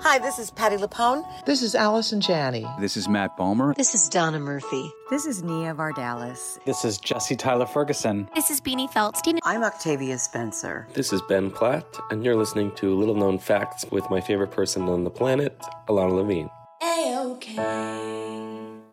Hi, this is Patti LuPone. This is Allison Janney. This is Matt Bomer. This is Donna Murphy. This is Nia Vardalos. This is Jesse Tyler Ferguson. This is Beanie Feldstein. I'm Octavia Spencer. This is Ben Platt, and you're listening to Little Known Facts with my favorite person on the planet, Ilana Levine. A-OK.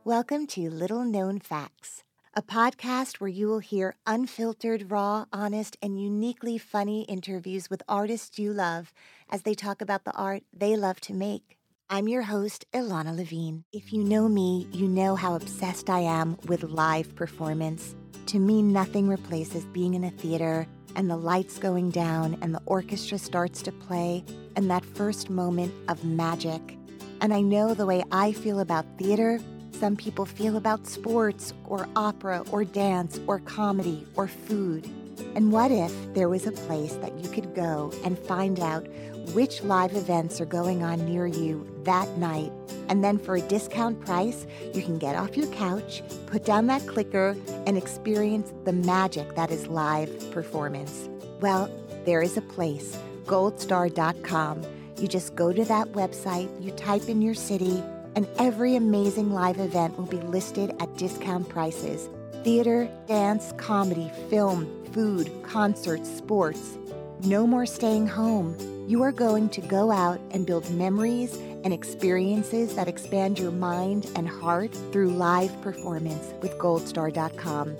Welcome to Little Known Facts, a podcast where you will hear unfiltered, raw, honest, and uniquely funny interviews with artists you love as they talk about the art they love to make. I'm your host, Ilana Levine. If you know me, you know how obsessed I am with live performance. To me, nothing replaces being in a theater and the lights going down and the orchestra starts to play and that first moment of magic. And I know the way I feel about theater, some people feel about sports or opera or dance or comedy or food. And what if there was a place that you could go and find out which live events are going on near you that night? And then for a discount price, you can get off your couch, put down that clicker, and experience the magic that is live performance. Well, there is a place, goldstar.com. You just go to that website, you type in your city, and every amazing live event will be listed at discount prices theater, dance, comedy, film, food, concerts, sports. No more staying home. You are going to go out and build memories and experiences that expand your mind and heart through live performance with goldstar.com.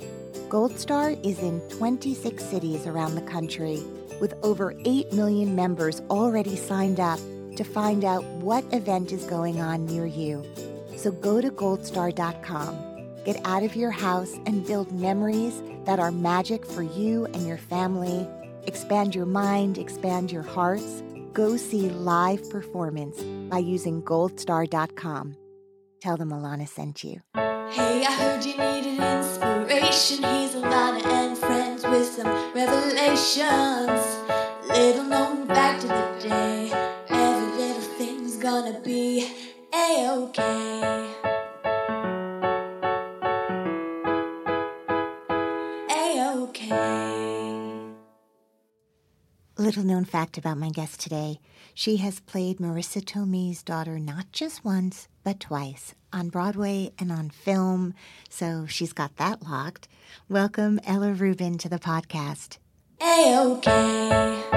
Goldstar is in 26 cities around the country with over 8 million members already signed up to find out what event is going on near you. So go to goldstar.com, get out of your house, and build memories that are magic for you and your family. Expand your mind, expand your hearts. Go see live performance by using goldstar.com. Tell them Ilana sent you. Hey, I heard you needed inspiration. He's Ilana and friends with some revelations. Little known fact of the day. Every little thing's gonna be a-okay. A-okay. Little known fact about my guest today she has played Marisa Tomei's daughter not just once, but twice on Broadway and on film, so she's got that locked. Welcome, Ella Rubin, to the podcast. A-okay. A-okay.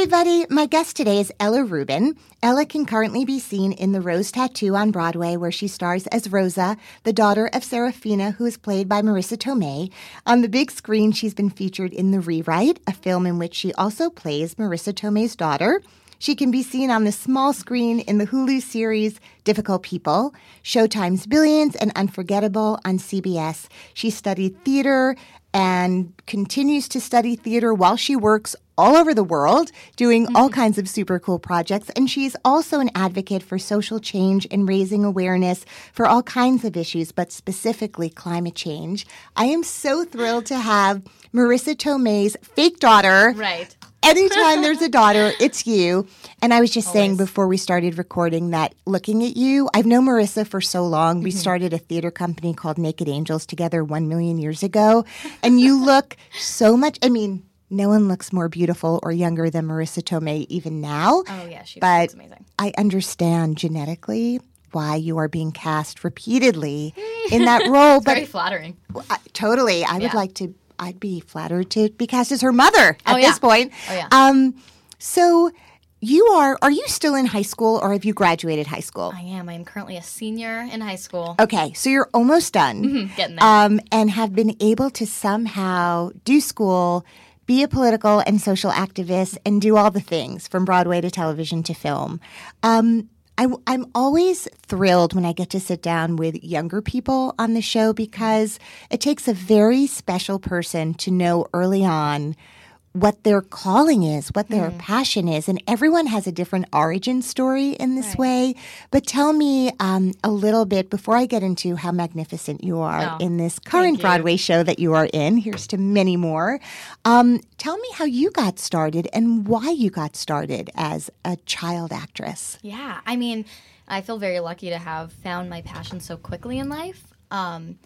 Everybody. My guest today is Ella Rubin. Ella can currently be seen in The Rose Tattoo on Broadway, where she stars as Rosa, the daughter of Serafina, who is played by Marisa Tomei. On the big screen, she's been featured in The Rewrite, a film in which she also plays Marisa Tomei's daughter. She can be seen on the small screen in the Hulu series Difficult People, Showtime's Billions, and Unforgettable on CBS. She studied theater and continues to study theater while she works all over the world doing all mm-hmm. kinds of super cool projects. And she's also an advocate for social change and raising awareness for all kinds of issues, but specifically climate change. I am so thrilled to have Marisa Tomei's fake daughter. Right. Anytime there's a daughter, it's you. And I was just saying before we started recording that looking at you, I've known Marisa for so long. We mm-hmm. started a theater company called Naked Angels together one million years ago. And you look so much, I mean, no one looks more beautiful or younger than Marisa Tomei even now. Oh yeah, she but looks amazing. I understand genetically why you are being cast repeatedly in that role. It's but very flattering. I, totally, I would like to. I'd be flattered to be cast as her mother at Oh, yeah. this point. Oh, yeah. Um, so you are. Are you still in high school, or have you graduated high school? I am. I am currently a senior in high school. Okay, so you're almost done. Mhm, Getting there. Um, and have been able to somehow do school, be a political and social activist, and do all the things from Broadway to television to film. Um, I, am always thrilled when I get to sit down with younger people on the show because it takes a very special person to know early on what their calling is, what their passion is. And everyone has a different origin story in this way. But tell me um, a little bit before I get into how magnificent you are Oh, in this current. Broadway show that you are in. Here's to many more. Um, tell me how you got started and why you got started as a child actress. Yeah, I mean, I feel very lucky to have found my passion so quickly in life. Um,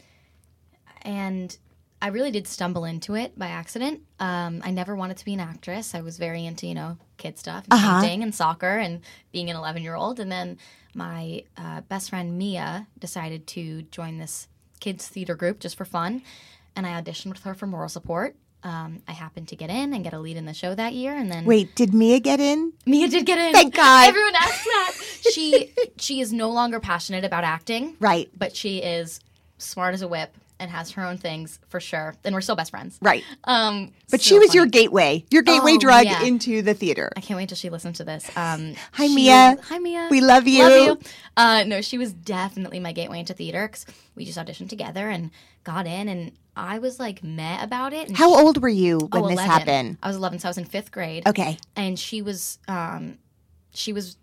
and I really did stumble into it by accident. Um, I never wanted to be an actress. I was very into, you know, kid stuff, and Uh-huh. painting and soccer and being an 11 year old. And then my uh, best friend Mia decided to join this kids theater group just for fun. And I auditioned with her for moral support. Um, I happened to get in and get a lead in the show that year. And then Wait, did Mia get in? Mia did get in. Thank God. Everyone asks that. She she is no longer passionate about acting, Right. but she is smart as a whip and has her own things for sure. And we're still best friends. Right. Um, But she was your gateway, your gateway Oh, drug yeah. into the theater. I can't wait till she listens to this. Um, Hi, Mia. was- hi, Mia. We love you. Love you. Uh, no, she was definitely my gateway into theater because we just auditioned together and got in, and I was like meh about it. And How she- old were you when oh, this 11. happened? I was 11, so I was in fifth grade. Okay. and she was um she was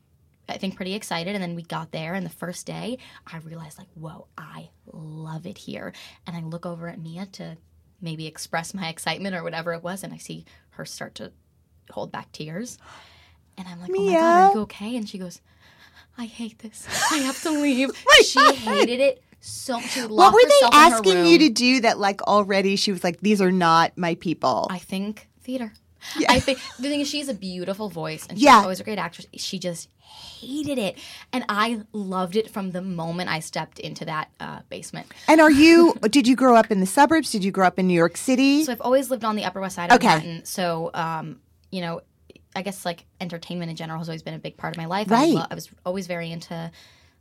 i think pretty excited. And then we got there and the first day i realized like whoa i love it here. And i look over at mia to maybe express my excitement or whatever it was and i see her start to hold back tears. And i'm like oh my god are you okay? And she goes i hate this. I have to leave. She God. hated it so she What were they herself in her asking you to do that like already she was like, these are not my people? I think theater. Yeah. I think the thing is, she has a beautiful voice, and she's Yeah. always a great actress. She just hated it, and I loved it from the moment I stepped into that uh, basement. and are you, did you grow up in the suburbs? Did you grow up in New York City? So I've always lived on the Upper West Side of Okay. Manhattan. So, um, you know, I guess like entertainment in general has always been a big part of my life. I, Right. lo- I was always very into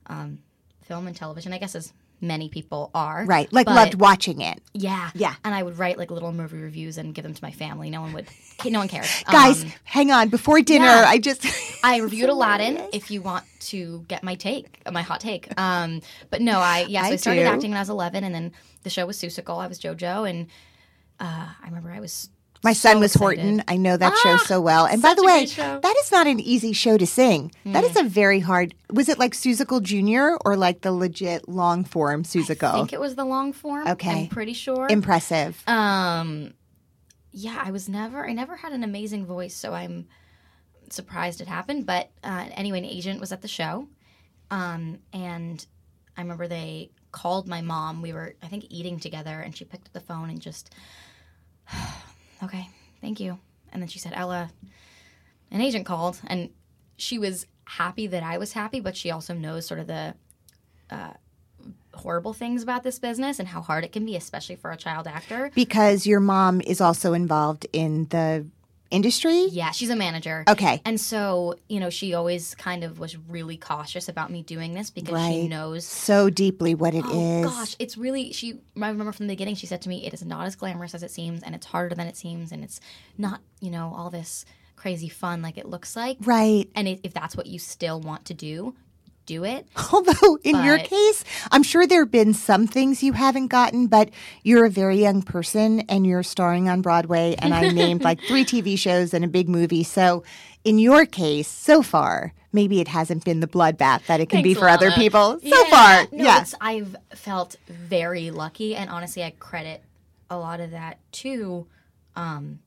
um, film and television. I guess as many people are. right. Like But- loved watching it. Yeah. Yeah. And I would write like little movie reviews and give them to my family. No one would. No one cared. Guys, Um, hang on. Before dinner, yeah. I just. I reviewed Aladdin if you want to get my take, my hot take. Um, but no, I yeah, so I I, started do. acting when I was 11, and then the show was Seussical. I was JoJo, and uh, I remember I was My so son was excited. Horton. I know that show Ah, so well. And by the way, that is not an easy show to sing. That Hmm. is a very hard. Was it like Seussical Junior or like the legit long form Seussical. I think it was the long form. Okay. I'm pretty sure. Impressive. um, yeah, I was never, I never had an amazing voice, so I'm surprised it happened. But uh, anyway, an agent was at the show, um, and I remember they called my mom. We were, I think, eating together, and she picked up the phone and just, okay, thank you. And then she said, Ella, an agent called, and she was happy that I was happy, but she also knows sort of the uh, horrible things about this business and how hard it can be, especially for a child actor. Because your mom is also involved in the industry? Yeah, she's a manager. Okay. And so, you know, she always kind of was really cautious about me doing this because she knows. So deeply what it oh, is. Oh gosh, it's really she. I remember from the beginning, she said to me, "It is not as glamorous as it seems, and it's harder than it seems, and it's not, you know, all this crazy fun like it looks like. Right. And if that's what you still want to do, do it. Although in your case, I'm sure there have been some things you haven't gotten, but you're a very young person and you're starring on Broadway, and I named like three TV shows and a big movie. So in your case, so far, maybe it hasn't been the bloodbath that it can be for other people. So Yeah. far, no, it's- I've felt very lucky, and honestly, I credit a lot of that to um,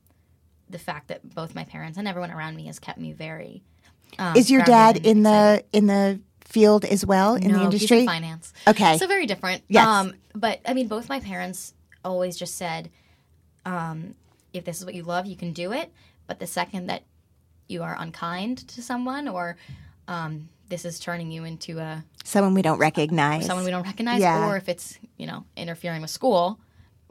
the fact that both my parents and everyone around me has kept me very. Um, Is your dad in excited. the in the field as well in no, the he's industry? in finance. Okay. So very different. Yes. Um, but I mean, both my parents always just said, um, if this is what you love, you can do it. But the second that you are unkind to someone or um, this is turning you into a Someone we don't recognize. someone we don't recognize, Yeah. or if it's you know interfering with school,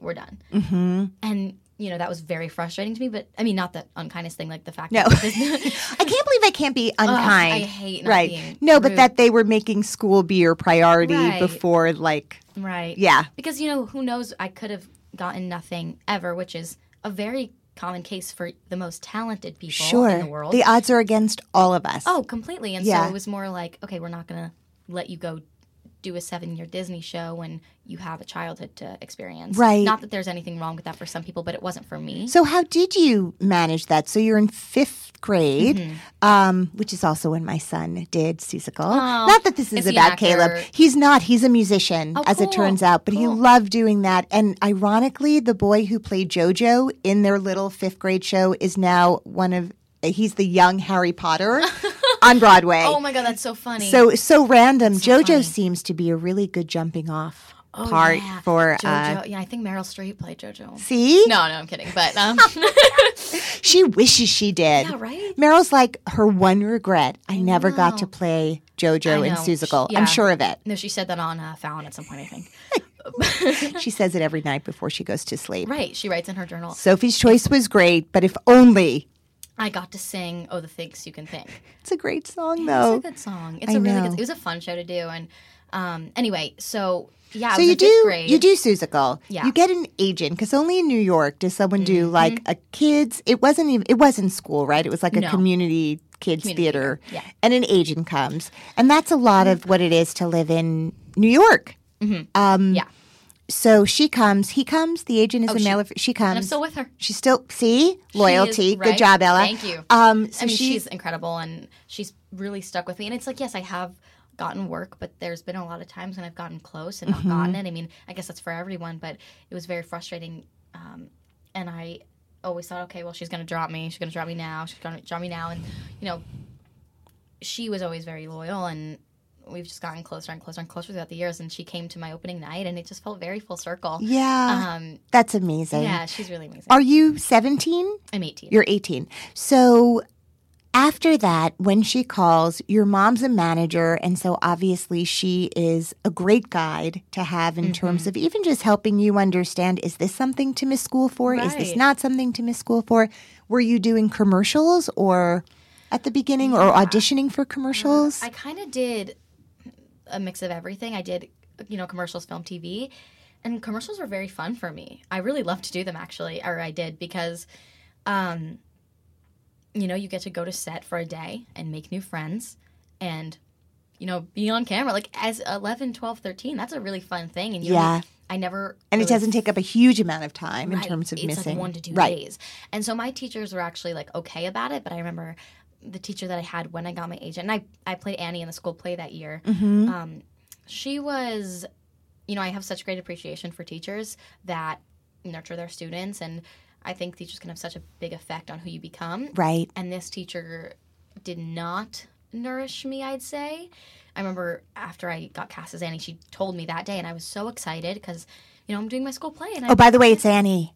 we're done. hmm And you know that was very frustrating to me. But I mean, not the unkindness thing, like the fact No. that I can't believe I can't be unkind. I hate not right. being no, but that they were making school be your priority Right. before, like, right, yeah. because you know who knows I could have gotten nothing ever, which is a very common case for the most talented people Sure. in the world. The odds are against all of us. Oh, completely. And Yeah. so it was more like, okay, we're not going to let you go do a seven year Disney show when you have a childhood to experience. Right. Not that there's anything wrong with that for some people, but it wasn't for me. So, how did you manage that? So, you're in fifth grade, Mm-hmm. um, which is also when my son did Seussical. Oh, not that this is, is about? Caleb. He's not. He's a musician, Oh, as it turns out, but he loved doing that. And ironically, the boy who played JoJo in their little fifth grade show is now one of, he's the young Harry Potter on Broadway. Oh my God, that's so funny. So so random. so JoJo funny. seems to be a really good jumping off. Oh, part yeah. for. JoJo. Uh, yeah, I think Meryl Streep played JoJo. see, No, no, I'm kidding. But um, she wishes she did. yeah, right. Meryl's like her one regret. I, never got to play JoJo I in know. Seussical. She- I'm sure of it. No, she said that on uh, Fallon at some point. I think. She says it every night before she goes to sleep. right. She writes in her journal. Sophie's choice was great, but if only. I got to sing "Oh, the Things You Can Think." It's a great song, It's though. a good song. It's I a really know. good. It was a fun show to do, and um, anyway, so yeah, So was you do grade. you do Seussical. Yeah. You get an agent because only in New York does someone do like a kids. It wasn't even. It wasn't school, right? It was like a No. community kids Community theater. theater, yeah. And an agent comes, and that's a lot of what it is to live in New York. Um, Yeah. So she comes. He comes. The agent is Oh, a male. She comes. and I'm still with her. She's still see loyalty. She is- Good job, Ella. Thank you. Um, so I mean, she- she's incredible, and she's really stuck with me. And it's like, yes, I have gotten work, but there's been a lot of times when I've gotten close and not Mm-hmm. gotten it. I mean, I guess that's for everyone, but it was very frustrating. Um, and I always thought, okay, well, she's going to drop me. She's going to drop me now. She's going to drop me now. And, you know, she was always very loyal, and we've just gotten closer and closer and closer throughout the years. And she came to my opening night, and it just felt very full circle. yeah, Um, that's amazing. yeah, she's really amazing. Are you seventeen? I'm 18. You're 18. So after that, when she calls, your mom's a manager. And so obviously she is a great guide to have in terms of even just helping you understand is this something to miss school for? Is this not something to miss school for? Were you doing commercials or at the beginning or auditioning for commercials? I kind of did a mix of everything. I did, you know, commercials, film, TV, and commercials were very fun for me. I really loved to do them actually, or I did because, um, you know, you get to go to set for a day and make new friends and, you know, be on camera. Like as 11, 12, 13, that's a really fun thing. And you Yeah. I never. and it doesn't take up a huge amount of time in terms of it's missing. like one to two right. days. And so my teachers were actually like okay about it, but I remember the teacher that I had when I got my agent, and I I played Annie in the school play that year. Mm-hmm. Um, she was, you know, I have such great appreciation for teachers that nurture their students, and I think teachers can have such a big effect on who you become. Right. And this teacher did not nourish me, I'd say. I remember after I got cast as Annie, she told me that day, and I was so excited because, you know, I'm doing my school play, and I Oh, by the way, it's Annie.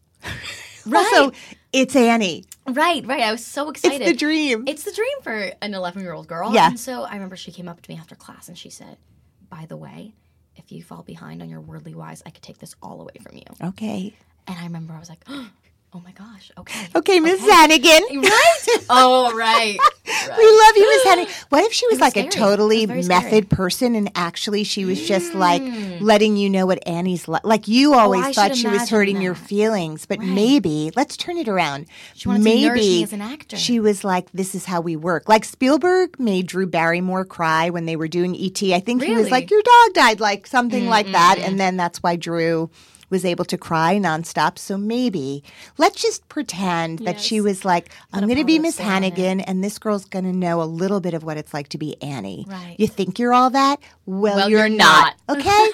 Right. Also, it's Annie. Right, right. I was so excited. It's the dream. It's the dream for an 11 year old girl. Yeah. And so I remember she came up to me after class and she said, By the way, if you fall behind on your worldly wise, I could take this all away from you. okay. And I remember I was like, oh, Oh my gosh, okay. Okay, Miss Hannigan. Right? Oh, right. We love you, Miss Hannigan. What if she was, was like a totally very scary. method person and actually she was just like letting you know what Annie's like? Like you always Oh, thought she was hurting your feelings, but Right. maybe, let's turn it around. She maybe as an actor. She was like, this is how we work. Like Spielberg made Drew Barrymore cry when they were doing E.T. I think he was like, your dog died, like something Mm, like that. And then that's why Drew was able to cry nonstop. So maybe let's just pretend that she was like, I'm going to be Miss spin on. Hannigan, and this girl's going to know a little bit of what it's like to be Annie. Right. You think you're all that? Well, Well, you're, you're not. not. Okay?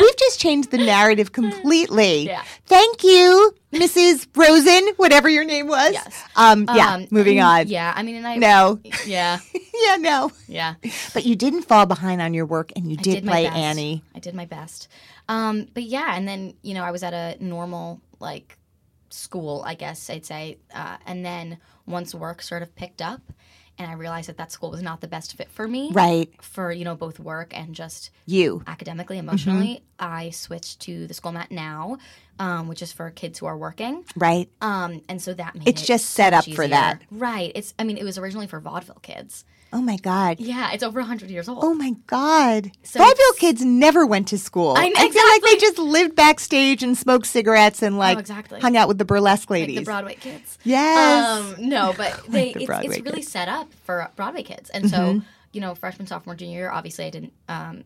We've just changed the narrative completely. Yeah. Thank you, Mrs. Rosen, whatever your name was. Yes. Um, yeah, Um, moving on. Yeah. I mean, and I. No. Yeah. yeah, no. Yeah. But you didn't fall behind on your work, and you did, did play. Annie. I did my best. Um, but yeah, and then you know I was at a normal like school, I guess I'd say, uh, and then once work sort of picked up, and I realized that that school was not the best fit for me, Right. For you know both work and just You. academically, emotionally, I switched to the school I'm at now, um, which is for kids who are working. Right. Um, and so that made It's it just set up much for that. right? It's I mean it was originally for vaudeville kids. Oh my God. Yeah, it's over hundred years old. Oh my God. So Vaudeville kids never went to school. I- know feel like they just lived backstage and smoked cigarettes and like exactly. hung out with the burlesque like ladies. the Broadway kids. Yes. Um, no, but they the it's, it's really kids. set up for Broadway kids, and so you know, freshman, sophomore, junior year. Obviously, I didn't. Um,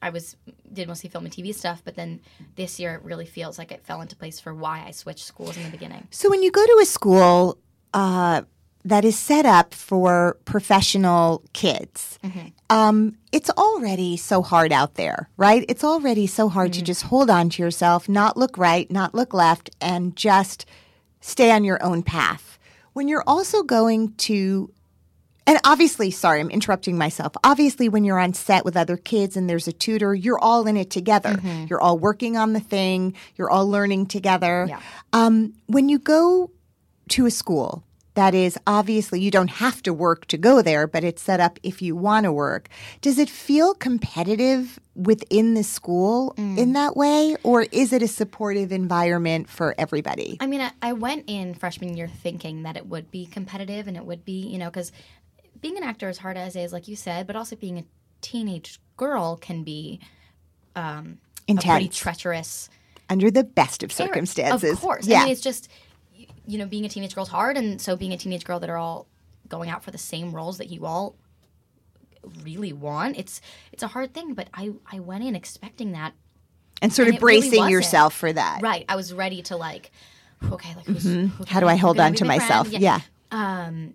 I was did mostly film and TV stuff, but then this year it really feels like it fell into place for why I switched schools in the beginning. So when you go to a school uh, that is set up for professional kids, um, it's already so hard out there, right? It's already so hard to just hold on to yourself, not look right, not look left, and just stay on your own path. When you're also going to And obviously, sorry, I'm interrupting myself. Obviously, when you're on set with other kids and there's a tutor, you're all in it together. Mm-hmm. You're all working on the thing, you're all learning together. Yeah. Um, when you go to a school, that is obviously you don't have to work to go there, but it's set up if you want to work. Does it feel competitive within the school Mm. in that way, or is it a supportive environment for everybody? I mean, I, I went in freshman year thinking that it would be competitive and it would be, you know, because being an actor is hard as it is, like you said, but also being a teenage girl can be um, a pretty Intense. treacherous Under the best of circumstances. Of course. Yeah. I mean, it's just, you know, being a teenage girl is hard. And so being a teenage girl that are all going out for the same roles that you all really want, it's it's a hard thing. But I, I went in expecting that and sort and of it really bracing yourself for that. Right. I was ready to like, okay, like who's, Mm-hmm. How do I hold on to myself? friend? Yeah. Um,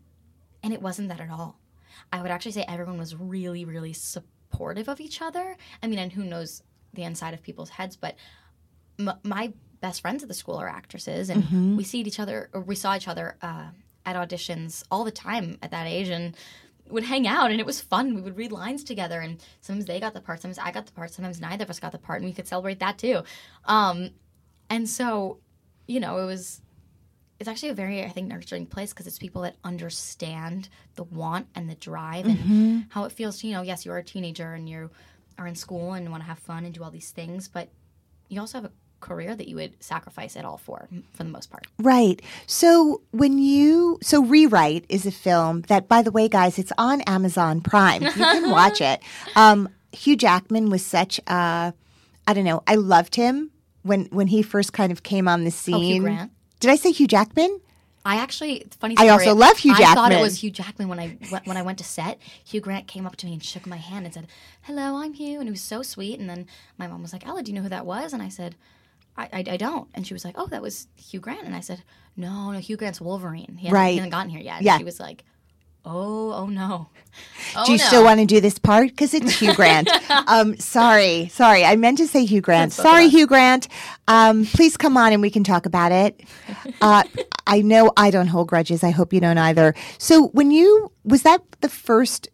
and it wasn't that at all. I would actually say everyone was really, really supportive of each other. I mean, and who knows the inside of people's heads, but m- my best friends at the school are actresses, and Mm-hmm. we see each other, or we saw each other uh, at auditions all the time at that age, and would hang out, and it was fun. We would read lines together, and sometimes they got the part, sometimes I got the part, sometimes neither of us got the part, and we could celebrate that too. Um, and so, you know, it was it's actually a very i think nurturing place because it's people that understand the want and the drive and how it feels to you know yes you are a teenager and you are in school and want to have fun and do all these things but you also have a career that you would sacrifice it all for for the most part Right. So when you so rewrite is a film that, by the way, guys, it's on Amazon Prime. You can watch it. Um, Hugh Jackman was such a, I don't know. I loved him when when he first kind of came on the scene. Grant. Did I say Hugh Jackman? I actually funny. I also love Hugh Jackman. I thought it was Hugh Jackman when I went- when I went to set. Hugh Grant came up to me and shook my hand and said, "Hello, I'm Hugh," and he was so sweet. And then my mom was like, "Ella, do you know who that was?" And I said, "I, I, I don't." And she was like, "Oh, that was Hugh Grant." And I said, "No, no, Hugh Grant's Wolverine. He hasn't, Right. he hasn't gotten here yet." And Yeah. she was like, "Oh, oh no." Oh, Do you no. still want to do this part? Because it's Hugh Grant. um, sorry, sorry. I meant to say Hugh Grant. Sorry, Hugh Grant. Um, please come on and we can talk about it. Uh, I know I don't hold grudges. I hope you don't either. So, when you was that the first?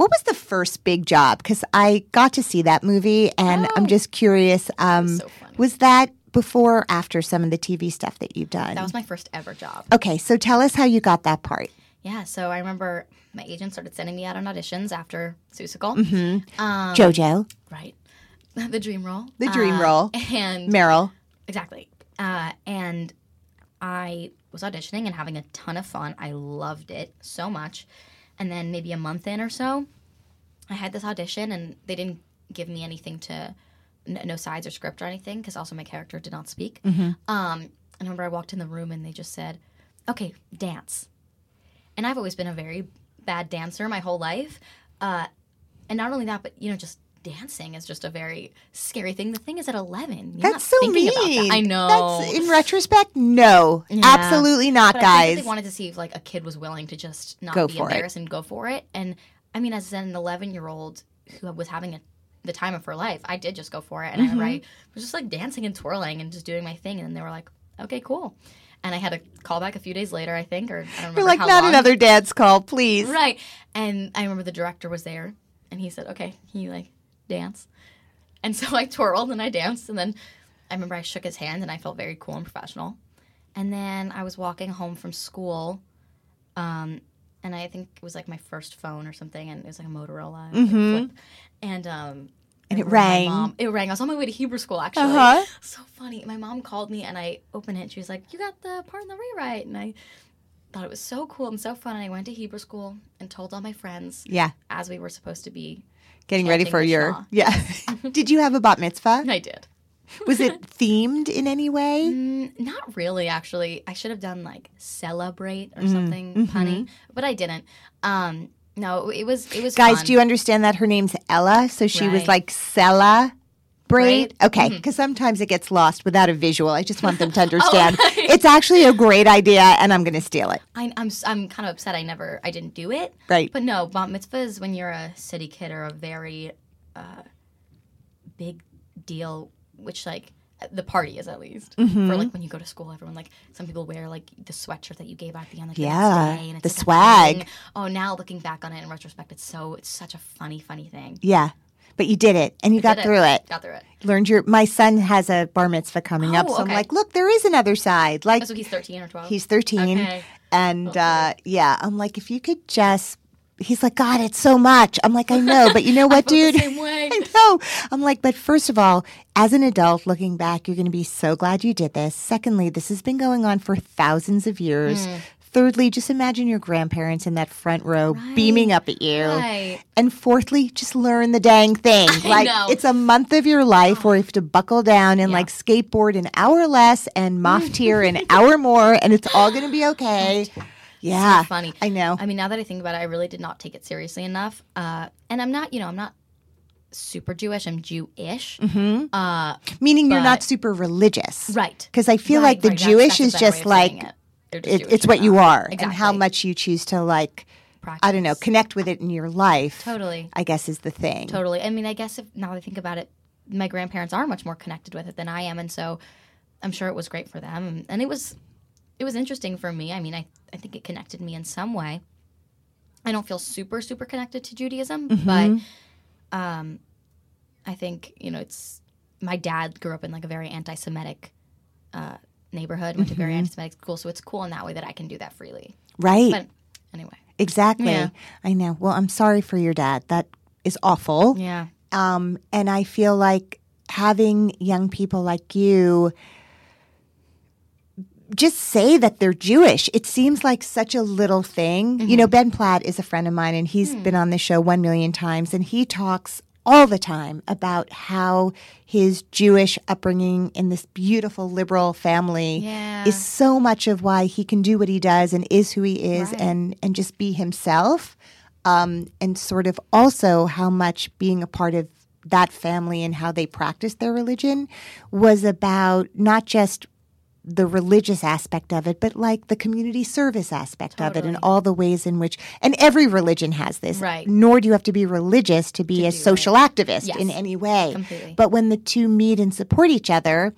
What was the first big job? Because I got to see that movie, and I'm just curious. Um, so funny. was that before or after some of the TV stuff that you've done? That was my first ever job. okay, so tell us how you got that part. Yeah, so I remember my agent started sending me out on auditions after Seussical. Mm-hmm. Um, JoJo, Right. The dream role. The dream Uh, role. And Meryl. exactly. Uh, and I was auditioning and having a ton of fun. I loved it so much. And then maybe a month in or so, I had this audition and they didn't give me anything to, no sides or script or anything because also my character did not speak. Um, I remember I walked in the room and they just said, okay, dance. And I've always been a very bad dancer my whole life. Uh, and not only that, but you know, just dancing is just a very scary thing. The thing is, at eleven, you're That's not so mean. that. I know. That's in retrospect, no, Yeah. absolutely not, but guys. they wanted to see if like a kid was willing to just not Go be for it. embarrassed and go for it. And I mean, as an eleven-year-old who was having a, the time of her life, I did just go for it, and Mm-hmm. I right, was just like dancing and twirling and just doing my thing. And then they were like, "Okay, cool." And I had a call back a few days later, I think, or I don't remember We're like, not long. another dance call, please. Right. And I remember the director was there and he said, Okay, he like dance? And so I twirled and I danced and then I remember I shook his hand and I felt very cool and professional. And then I was walking home from school, um, and I think it was like my first phone or something, and it was like a Motorola, like, and um, And it I remember my rang. mom- it rang. I was on my way to Hebrew school actually. Uh-huh. So funny. My mom called me and I opened it. and She was like, "You got the part in the rewrite," and I thought it was so cool and so fun. And I went to Hebrew school and told all my friends Yeah, as we were supposed to be. Getting ready for your yeah. Did you have a bat mitzvah? I did. Was it themed in any way? Mm, not really, actually. I should have done like celebrate Mm-hmm. or something punny, but I didn't. Um, no, it was it was Guys, fun. do you understand that her name's Ella? So she was like Cella. Braid. Right. Okay, because sometimes it gets lost without a visual. I just want them to understand. right. It's actually a great idea, and I'm going to steal it. I, I'm s- I'm kind of upset. I never I didn't do it. Right. But no, bat mitzvahs when you're a city kid are a very uh, big deal, which like the party is at least Mm-hmm. for like when you go to school. Everyone like some people wear like the sweatshirt that you gave out at the end, like the Yeah, day, and it's the like swag. Oh, now looking back on it in retrospect, it's so it's such a funny, funny thing. Yeah. But you did it and you got through it. Got through it. Learned your my son has a bar mitzvah coming up. Oh, So I'm like, look, there is another side. Like Oh, so he's thirteen or twelve. he's 13 Okay. and uh yeah, I'm like if you could just He's like, God, it's so much. I'm like, I know, but you know what, dude? same way. I know. I'm like, but first of all, as an adult looking back, you're going to be so glad you did this. Secondly, this has been going on for thousands of years. Hmm. Thirdly, just imagine your grandparents in that front row beaming up at you. Right. And fourthly, just learn the dang thing. like know. it's a month of your life where you have to buckle down and Yeah. like skateboard an hour less and maftir an hour more, and it's all going to be okay. Yeah, so funny. I know. I mean, now that I think about it, I really did not take it seriously enough. Uh, and I'm not, you know, I'm not super Jewish. I'm Jewish. Mm-hmm. Uh, Meaning you're not super religious, right. Because I feel Right, like the right. Jewish is a better way just like it. You're just it, it's what you not. are, and how much you choose to like. I don't know, connect with it in your life. Totally. I guess is the thing. Totally. I mean, I guess if now that I think about it, my grandparents are much more connected with it than I am, and so I'm sure it was great for them, and it was it was interesting for me. I mean, I I think it connected me in some way. I don't feel super super connected to Judaism, but um, I think you know it's my dad grew up in like a very anti-Semitic uh, neighborhood, went to very mm-hmm. anti-Semitic school, so it's cool in that way that I can do that freely. Right. But anyway, exactly. Yeah. I know. Well, I'm sorry for your dad. That is awful. yeah, Um, and I feel like having young people like you just say that they're Jewish. It seems like such a little thing. You know, mm-hmm. Ben Platt is a friend of mine and he's hmm. been on the show one million times and he talks all the time about how his Jewish upbringing in this beautiful liberal family Yeah. is so much of why he can do what he does and is who he is Right. and and just be himself um, and sort of also how much being a part of that family and how they practiced their religion was about not just the religious aspect of it, but like the community service aspect of it and all the ways in which, and every religion has this. Right. Nor do you have to be religious to be a do it. social activist Yes. in any way. Completely. But when the two meet and support each other,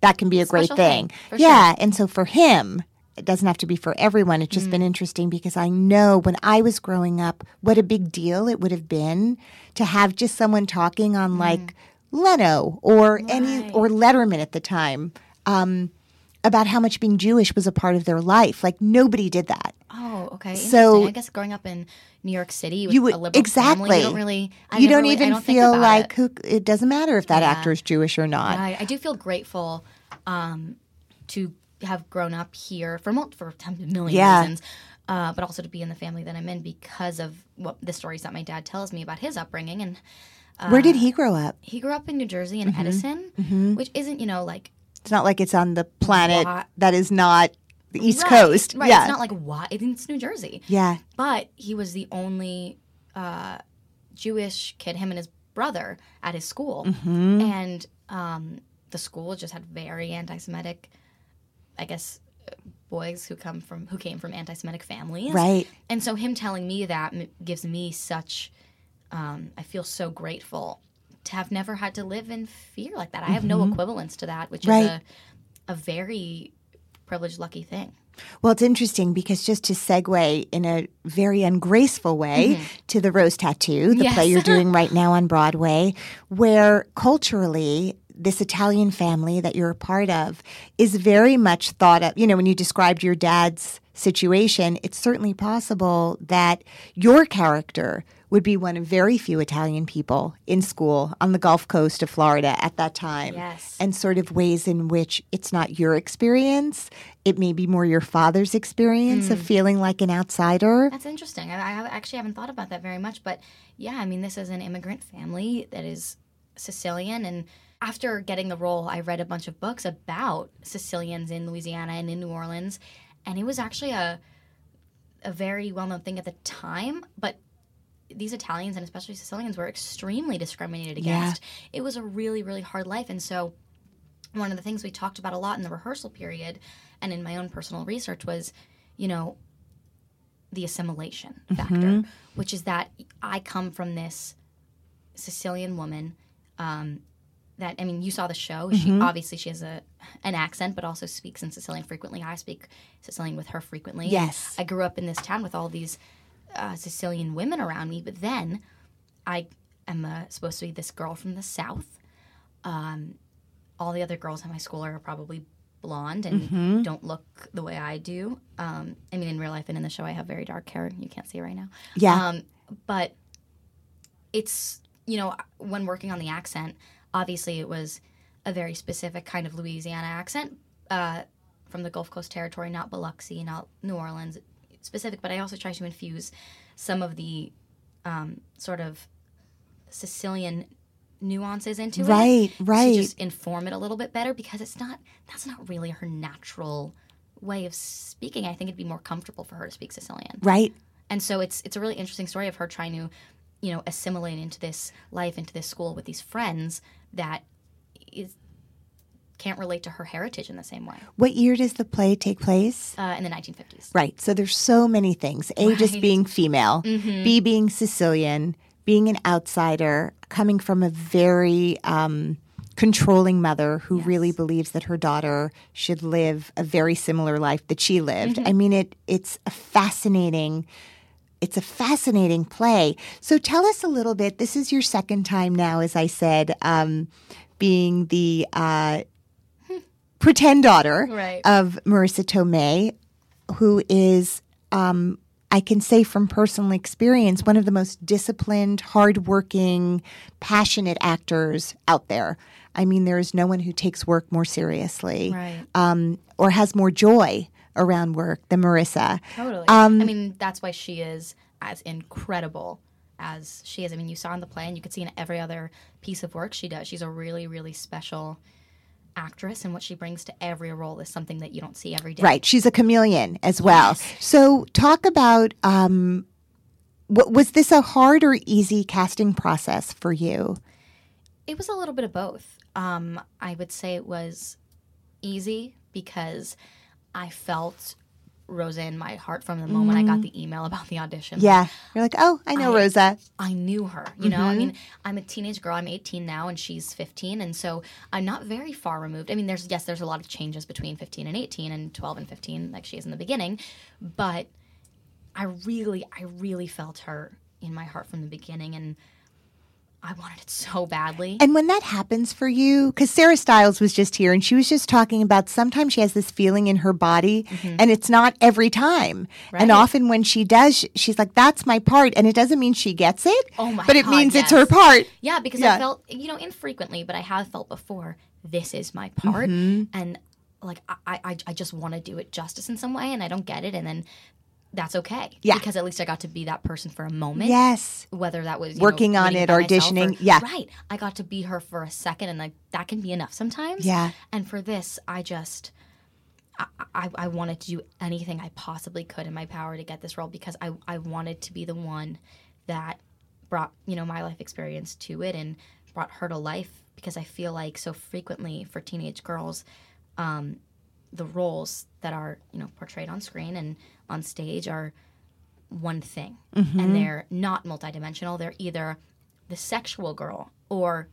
that can be a great thing. thing, yeah. And so for him, it doesn't have to be for everyone. It's Mm. just been interesting because I know when I was growing up, what a big deal it would have been to have just someone talking on like Leno or any Mm. Or Letterman at the time um, about how much being Jewish was a part of their life. Like nobody did that. Oh, okay. So- I guess growing up in New York City with You would a liberal exactly. family, you don't really. I you don't really- even don't feel like it. who. It doesn't matter if that Yeah. actor is Jewish or not. I, I do feel grateful um, to have grown up here for mul- for a million Yeah. reasons, uh, but also to be in the family that I'm in because of what the stories that my dad tells me about his upbringing. And Where uh, did he grow up? he grew up in New Jersey in Mm-hmm. Edison, which isn't you know like It's not like it's on the planet Why- that is not the East right, Coast. Right. Yeah. It's not like what it's New Jersey. yeah. but he was the only uh, Jewish kid, him and his brother, at his school, Mm-hmm. and um, the school just had very anti-Semitic, I guess, boys who come from who came from anti-Semitic families, Right. And so him telling me that m- gives me such, um, I feel so grateful to have never had to live in fear like that. I have no equivalence to that, which Mm-hmm. Right. is a, a very privileged, lucky thing. Well, it's interesting because just to segue in a very ungraceful way to the Rose Tattoo, the Yes. play you're doing right now on Broadway, where culturally, this Italian family that you're a part of is very much thought of. You know, when you described your dad's situation, it's certainly possible that your character would be one of very few Italian people in school on the Gulf Coast of Florida at that time. Yes. And sort of ways in which it's not your experience, it may be more your father's experience Hmm. of feeling like an outsider. That's interesting. I, I actually haven't thought about that very much, but yeah, I mean, this is an immigrant family that is Sicilian, and after getting the role, I read a bunch of books about Sicilians in Louisiana and in New Orleans, and it was actually a a very well known thing at the time, but. These Italians and especially Sicilians were extremely discriminated against. It was a really, really hard life. And so, one of the things we talked about a lot in the rehearsal period and in my own personal research was, you know, the assimilation factor, which is that I come from this Sicilian woman um, that I mean, you saw the show. She Mm-hmm. obviously she has a an accent, but also speaks in Sicilian frequently. I speak Sicilian with her frequently. Yes. I grew up in this town with all these uh, Sicilian women around me, but then I am uh, supposed to be this girl from the south. Um, all the other girls in my school are probably blonde and Mm-hmm. don't look the way I do. Um, I mean, in real life and in the show, I have very dark hair. You can't see it right now. Yeah. Um, but it's you know when working on the accent, obviously it was a very specific kind of Louisiana accent uh, from the Gulf Coast territory, not Biloxi, not New Orleans specific. But I also try to infuse some of the um, sort of Sicilian nuances into it Right, to right. just inform it a little bit better because it's not that's not really her natural way of speaking. I think it'd be more comfortable for her to speak Sicilian. right? And so it's it's a really interesting story of her trying to, you know, assimilate into this life, into this school with these friends that is can't relate to her heritage in the same way. What year does the play take place? Uh, in the 1950s. Right. So there's so many things. A, just being female, B, being Sicilian, being an outsider, coming from a very um, controlling mother who really believes that her daughter should live a very similar life that she lived. I mean, it it's a fascinating. It's a fascinating play. So tell us a little bit. This is your second time now, as I said, um, being the uh, pretend daughter Right. of Marisa Tomei, who is, um, I can say from personal experience, one of the most disciplined, hardworking, passionate actors out there. I mean, there is no one who takes work more seriously Right. um, or has more joy around work than Marisa. Totally. Um, I mean, that's why she is as incredible as she is. I mean, you saw in the play, and you could see in every other piece of work she does. She's a really, really special actress, and what she brings to every role is something that you don't see every day. Right. She's a chameleon as well. So, talk about um, what, was this a hard or easy casting process for you? It was a little bit of both. Um, I would say it was easy because I felt Rosa in my heart from the moment I got the email about the audition. Mm-hmm. Yeah. You're like, oh, I know I- Rosa. I knew her. You know, I mean, I'm a teenage girl. I'm 18 now, and she's 15, and so I'm not very far removed. I mean, there's yes, there's a lot of changes between 15 and 18, and 12 and 15, like she is in the beginning, but I really, I really felt her in my heart from the beginning, and I wanted it so badly. And when that happens for you, because Sarah Stiles was just here and she was just talking about sometimes she has this feeling in her body and it's not every time. And often when she does, she's like, that's my part. And it doesn't mean she gets it, Oh my but it God, means it's her part. Yeah, because Yeah. I felt, you know, infrequently, but I have felt before, this is my part. Mm-hmm. And like, I, I, I just want to do it justice in some way, and I don't get it. And then that's okay. Yeah. Because at least I got to be that person for a moment. Yes. Whether that was Working know, on it, auditioning, or- yeah. Right. I got to be her for a second, and like that can be enough sometimes. Yeah. And for this, I just. I, I, I wanted to do anything I possibly could in my power to get this role because I, I wanted to be the one that brought you know my life experience to it and brought her to life because I feel like so frequently for teenage girls, um, the roles that are you know portrayed on screen and on stage are one thing Mm-hmm. and they're not multidimensional. They're either the sexual girl or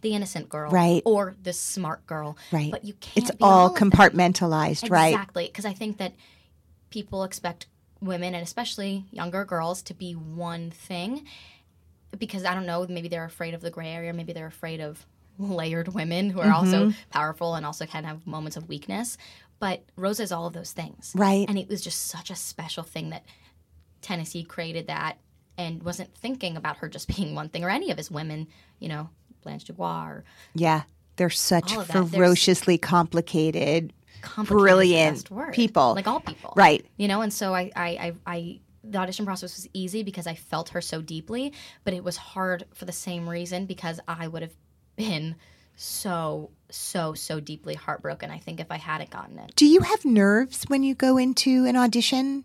the innocent girl, Right. or the smart girl, Right. But you can't. It's all them. compartmentalized, right? Exactly, because I think that people expect women and especially younger girls to be one thing because I don't know, maybe they're afraid of the gray area, maybe they're afraid of layered women who are also Mm-hmm. powerful and also can have moments of weakness. But Rosa is all of those things. Right. And it was just such a special thing that Tennessee created that and wasn't thinking about her just being one thing or any of his women, you know, Blanche Dubois or Yeah. They're such All of that. There's- ferociously complicated, complicated brilliant people. like all people Right. you know and so I, I i i the audition process was easy because i felt her so deeply but it was hard for the same reason because i would have been so so so deeply heartbroken i think if i hadn't gotten it. Do you have nerves when you go into an audition?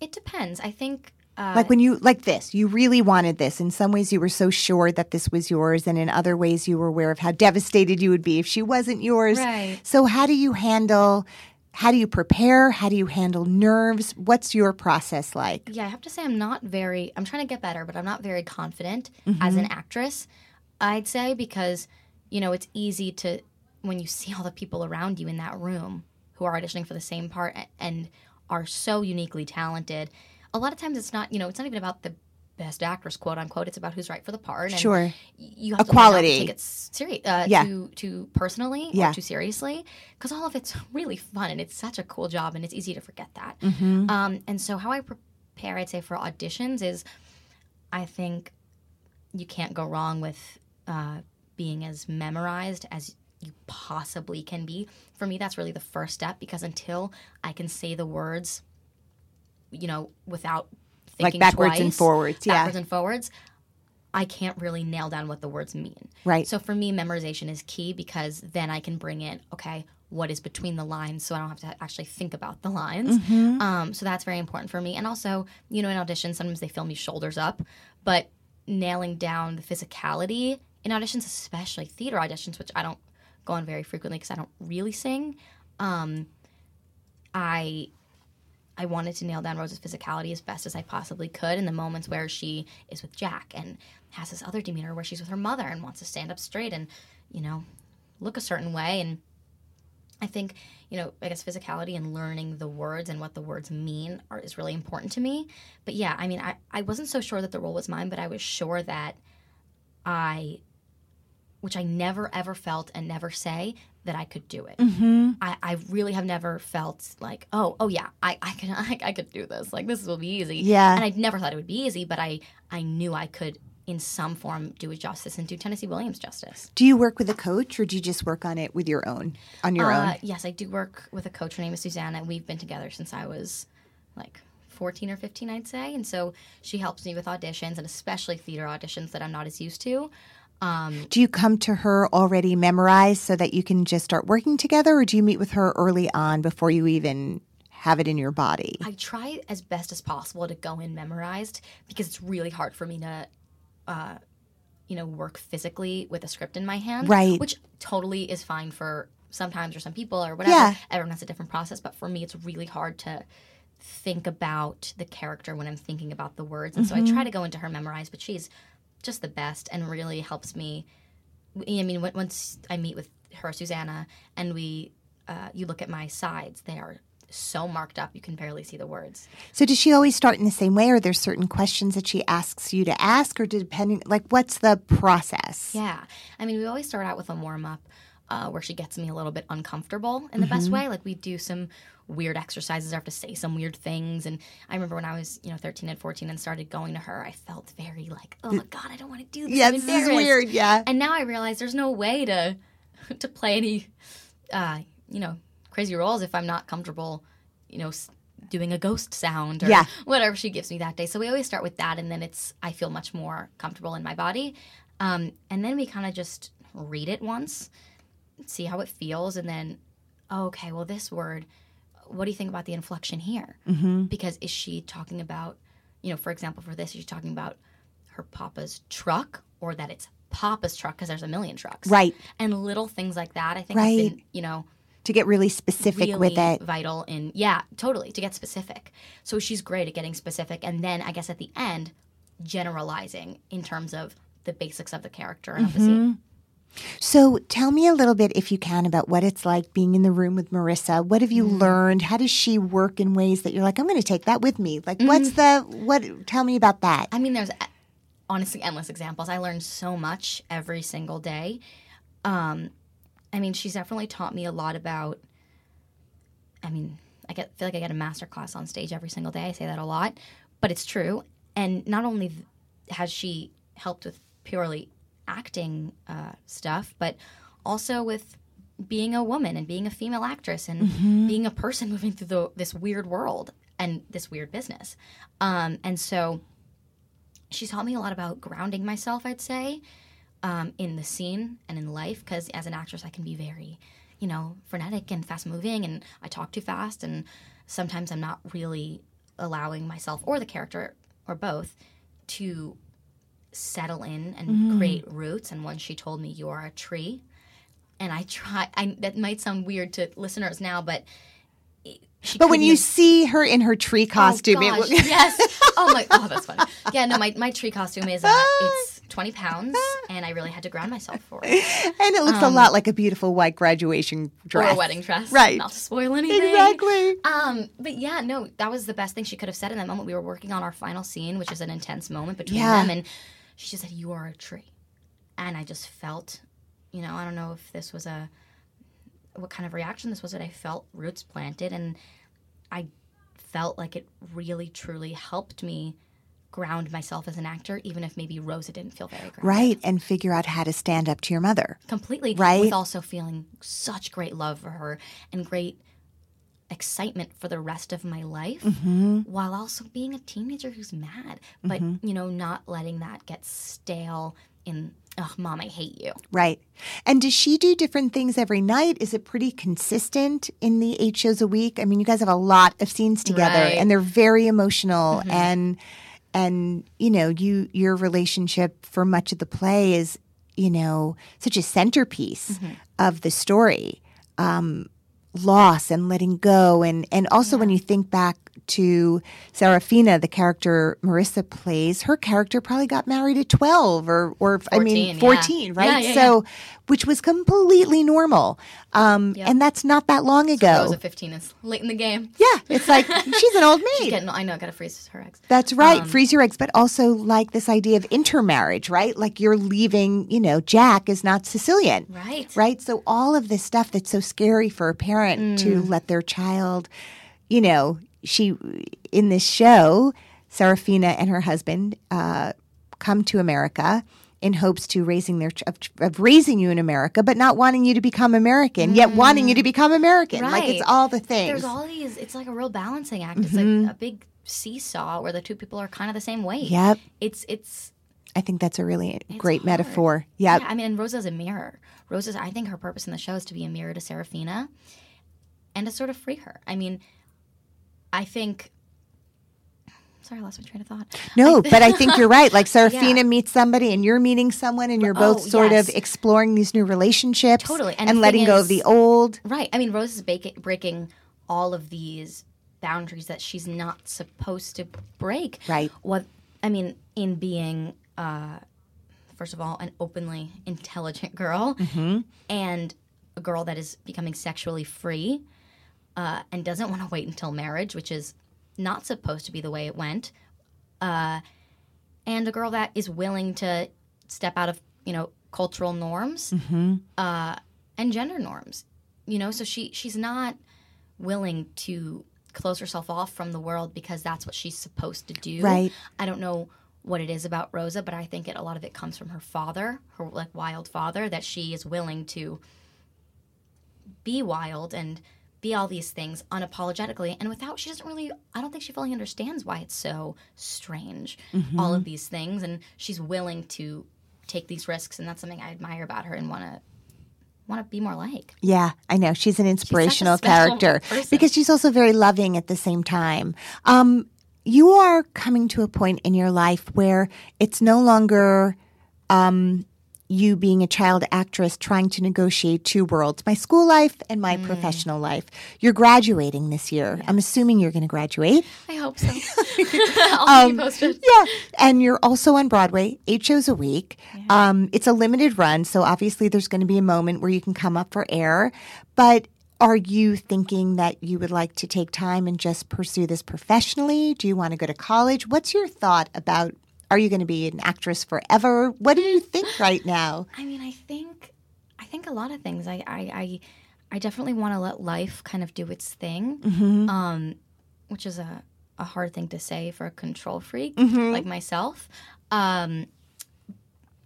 it depends. I think uh, like when you like this you really wanted this. In some ways you were so sure that this was yours and in other ways you were aware of how devastated you would be if she wasn't yours. Right. so how do you handle how do you prepare? How do you handle nerves? What's your process like? Yeah i have to say i'm not very i'm trying to get better but i'm not very confident as an actress i'd say because you know, it's easy to when you see all the people around you in that room who are auditioning for the same part and are so uniquely talented. A lot of times it's not, you know, it's not even about the best actress, quote unquote. It's about who's right for the part. And Sure. You have not to Equality. take it serious, uh, Yeah. too too personally Yeah. or too seriously, because all of it's really fun and it's such a cool job, and it's easy to forget that. Mm-hmm. Um, and so how I prepare, I'd say for auditions is, I think you can't go wrong with uh, being as memorized as you possibly can be. For me, that's really the first step because until I can say the words, you know, without Like thinking backwards and twice, forwards, yeah. backwards and forwards, I can't really nail down what the words mean. Right. So for me, memorization is key because then I can bring in, okay, what is between the lines so I don't have to actually think about the lines. Mm-hmm. Um, so that's very important for me. And also, you know, in auditions, sometimes they film me shoulders up, but nailing down the physicality in auditions, especially theater auditions, which I don't go on very frequently because I don't really sing. Um, I I wanted to nail down Rosa's physicality as best as I possibly could in the moments where she is with Jack and has this other demeanor where she's with her mother and wants to stand up straight and, you know, look a certain way. And I think, you know, I guess physicality and learning the words and what the words mean are, is really important to me. But yeah, I mean, I, I wasn't so sure that the role was mine, but I was sure that I, which I never ever felt and never say, that I could do it. Mm-hmm. I, I really have never felt like, oh, oh yeah, I, I can, I, I could do this. Like this will be easy. Yeah. And I never thought it would be easy, but I, I knew I could, in some form, do it justice and do Tennessee Williams justice. Do you work with a coach or do you just work on it with your own, on your Uh, own? yes, I do work with a coach. Her name is Susanna. We've been together since I was like 14 or 15, I'd say. And so she helps me with auditions and especially theater auditions that I'm not as used to. Um, Do you come to her already memorized so that you can just start working together or do you meet with her early on before you even have it in your body? I try as best as possible to go in memorized because it's really hard for me to, uh, you know, work physically with a script in my hand. Right. Which totally is fine for sometimes or some people or whatever. Yeah. Everyone has a different process, but for me, it's really hard to think about the character when I'm thinking about the words, and so I try to go into her memorized. But she's just the best and really helps me. I mean, once I meet with her, Susanna, and we, uh, you look at my sides, they are so marked up you can barely see the words. So does she always start in the same way or there's certain questions that she asks you to ask or depending like what's the process? Yeah, I mean, we always start out with a warm up uh, where she gets me a little bit uncomfortable in the best way. Like we do some weird exercises. I have to say some weird things. And I remember when I was, you know, 13 and 14 and started going to her, I felt very like, oh my God, I don't want to do this. Yeah, this is weird, yeah. And now I realize there's no way to to play any, uh, you know, crazy roles if I'm not comfortable, you know, doing a ghost sound or Yeah. whatever she gives me that day. So we always start with that, and then it's I feel much more comfortable in my body, um, and then we kind of just read it once, see how it feels, and then oh, okay, well this word, what do you think about the inflection here? Mm-hmm. Because is she talking about, you know, for example, for this, is she talking about her papa's truck or that it's papa's truck because there's a million trucks, Right. And little things like that, I think, Right. been, you know, To get really specific really with it. vital in yeah totally to get specific so she's great at getting specific and then i guess at the end generalizing in terms of the basics of the character and of the Mm-hmm. scene So tell me a little bit, if you can, about what it's like being in the room with Marisa. What have you Mm-hmm. learned? How does she work in ways that you're like, I'm going to take that with me? Like, Mm-hmm. what's the what? Tell me about that. i mean there's honestly endless examples i learn so much every single day um i mean she's definitely taught me a lot about i mean i get feel like i get a master class on stage every single day i say that a lot but it's true and not only has she helped with purely acting uh, stuff but also with being a woman and being a female actress and being a person moving through the, this weird world and this weird business. Um, and so she's taught me a lot about grounding myself i'd say um, in the scene and in life because as an actress i can be very you know frenetic and fast moving and i talk too fast and sometimes i'm not really allowing myself or the character or both to settle in and create roots and once she told me you are a tree and i try I, that might sound weird to listeners now but she But when you see her in her tree costume, Oh, it gosh, was- yes. Oh my. Oh, that's funny. Yeah. No, my, my tree costume is uh, it's 20 pounds, and I really had to ground myself for it. And it looks a lot like a beautiful white graduation dress. Um, Or a wedding dress. Right. Not to spoil anything. Exactly. Um, but yeah, no, that was the best thing she could have said in that moment. We were working on our final scene, which is an intense moment between Yeah. them, and she just said, "You are a tree," and I just felt, you know, I don't know if this was a what kind of reaction this was, but I felt roots planted, and I felt like it really, truly helped me ground myself as an actor, even if maybe Rosa didn't feel very grounded. Right. And figure out how to stand up to your mother. completely Right? with also feeling such great love for her and great excitement for the rest of my life Mm-hmm. while also being a teenager who's mad but you know not letting that get stale in oh mom i hate you Right. And does she do different things every night? Is it pretty consistent in the eight shows a week? I mean, you guys have a lot of scenes together Right. and they're very emotional and and you know, you your relationship for much of the play is, you know, such a centerpiece of the story. Um loss and letting go. And and also when you think back to Serafina the character Marisa plays her character probably got married at 12 or or I mean 14, yeah. right Yeah, yeah, so which was completely normal. Um Yep. and that's not that long ago. Rosa 15 is late in the game. Yeah it's like she's an old maid. Getting i know i gotta freeze her eggs. That's right Um, freeze your eggs but also like this idea of intermarriage right? Like you're leaving you know Jack is not Sicilian. Right. Right? So all of this stuff that's so scary for a parent Mm. to let their child, you know, she in this show, Serafina and her husband uh, come to America in hopes to raising their ch- of, of raising you in America, but not wanting you to become American, yet wanting you to become American. Like it's Mm. All the things. there's all these it's like a real balancing act it's Mm-hmm. like a big seesaw where the two people are kind of the same weight Yep. it's it's I think that's a really great hard. metaphor. Yep. Yeah, I mean, and Rosa's a mirror. Rosa's, I think her purpose in the show is to be a mirror to Serafina and to sort of free her. I mean, I think. Sorry, I lost my train of thought. No, but I think you're right. Like Serafina Yeah. meets somebody and you're meeting someone and you're Oh, both sort yes. of exploring these new relationships Totally. and, And letting thing go of the old. Right. I mean, Rose is bake- breaking all of these boundaries that she's not supposed to break. Right. What I mean, in being, uh, first of all, an openly intelligent girl and a girl that is becoming sexually free uh, and doesn't want to wait until marriage, which is not supposed to be the way it went. Uh, and a girl that is willing to step out of, you know, cultural norms uh, and gender norms. You know, so she she's not willing to close herself off from the world because that's what she's supposed to do. Right. I don't know what it is about Rosa, but I think it, a lot of it comes from her father, her like wild father, that she is willing to be wild and be all these things unapologetically and without she doesn't really i don't think she fully understands why it's so strange all of these things and she's willing to take these risks and that's something i admire about her and want to want to be more like Yeah, I know. She's an inspirational special character person. because she's also very loving at the same time. Um, you are coming to a point in your life where it's no longer um, you being a child actress trying to negotiate two worlds my school life and Mm. my professional life. You're graduating this year. I'm assuming you're going to graduate. i hope so i'll keep posted Yeah. And you're also on Broadway, eight shows a week. Um, it's a limited run, so obviously there's going to be a moment where you can come up for air. But are you thinking that you would like to take time and just pursue this professionally? Do you want to go to college? What's your thought about are you going to be an actress forever? What do you think right now? I mean, I think I think a lot of things. I I I, I definitely want to let life kind of do its thing, um, which is a a hard thing to say for a control freak like myself. Um,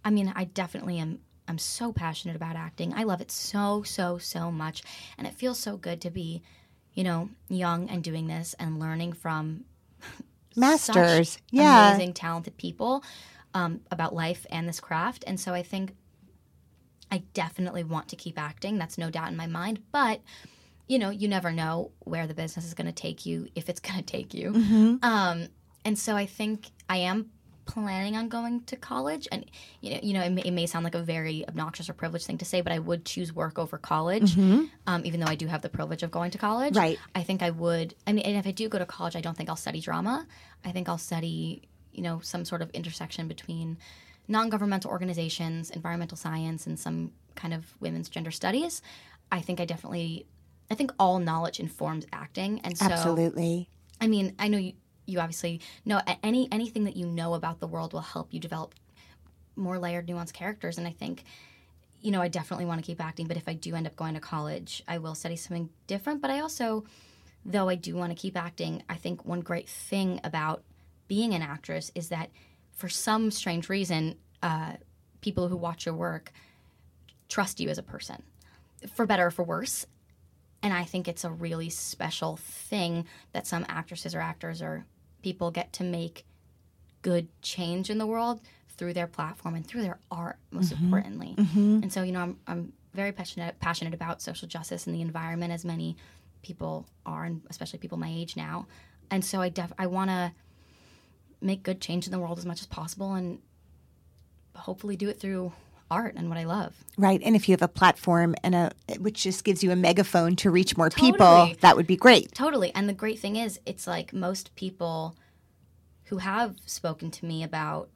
I mean, I definitely am. I'm so passionate about acting. I love it so so so much, and it feels so good to be, you know, young and doing this and learning from Masters. such Yeah. amazing, talented people um, about life and this craft. And so I think I definitely want to keep acting. That's no doubt in my mind. But you know, you never know where the business is going to take you if it's going to take you. Mm-hmm. Um, and so I think I am planning on going to college and you know you know it may, it may sound like a very obnoxious or privileged thing to say but i would choose work over college um, even though i do have the privilege of going to college Mm-hmm. Right. i think i would i mean and if i do go to college i don't think i'll study drama i think i'll study you know some sort of intersection between non-governmental organizations, environmental science, and some kind of women's gender studies. I think I definitely, I think all knowledge informs acting, and so Absolutely. I mean, I know you, you obviously know any anything that you know about the world will help you develop more layered, nuanced characters. And I think, you know, I definitely want to keep acting. But if I do end up going to college, I will study something different. But I also, though I do want to keep acting, I think one great thing about being an actress is that for some strange reason, uh, people who watch your work trust you as a person, for better or for worse. And I think it's a really special thing that some actresses or actors or people get to make good change in the world through their platform and through their art, most mm-hmm. importantly. Mm-hmm. And so, you know, I'm, I'm very passionate passionate about social justice and the environment, as many people are, and especially people my age now. And so, I def I want to make good change in the world as much as possible, and hopefully do it through art and what I love. Right. And if you have a platform and a which just gives you a megaphone to reach more people, that would be great. Totally. And the great thing is, it's like most people who have spoken to me about,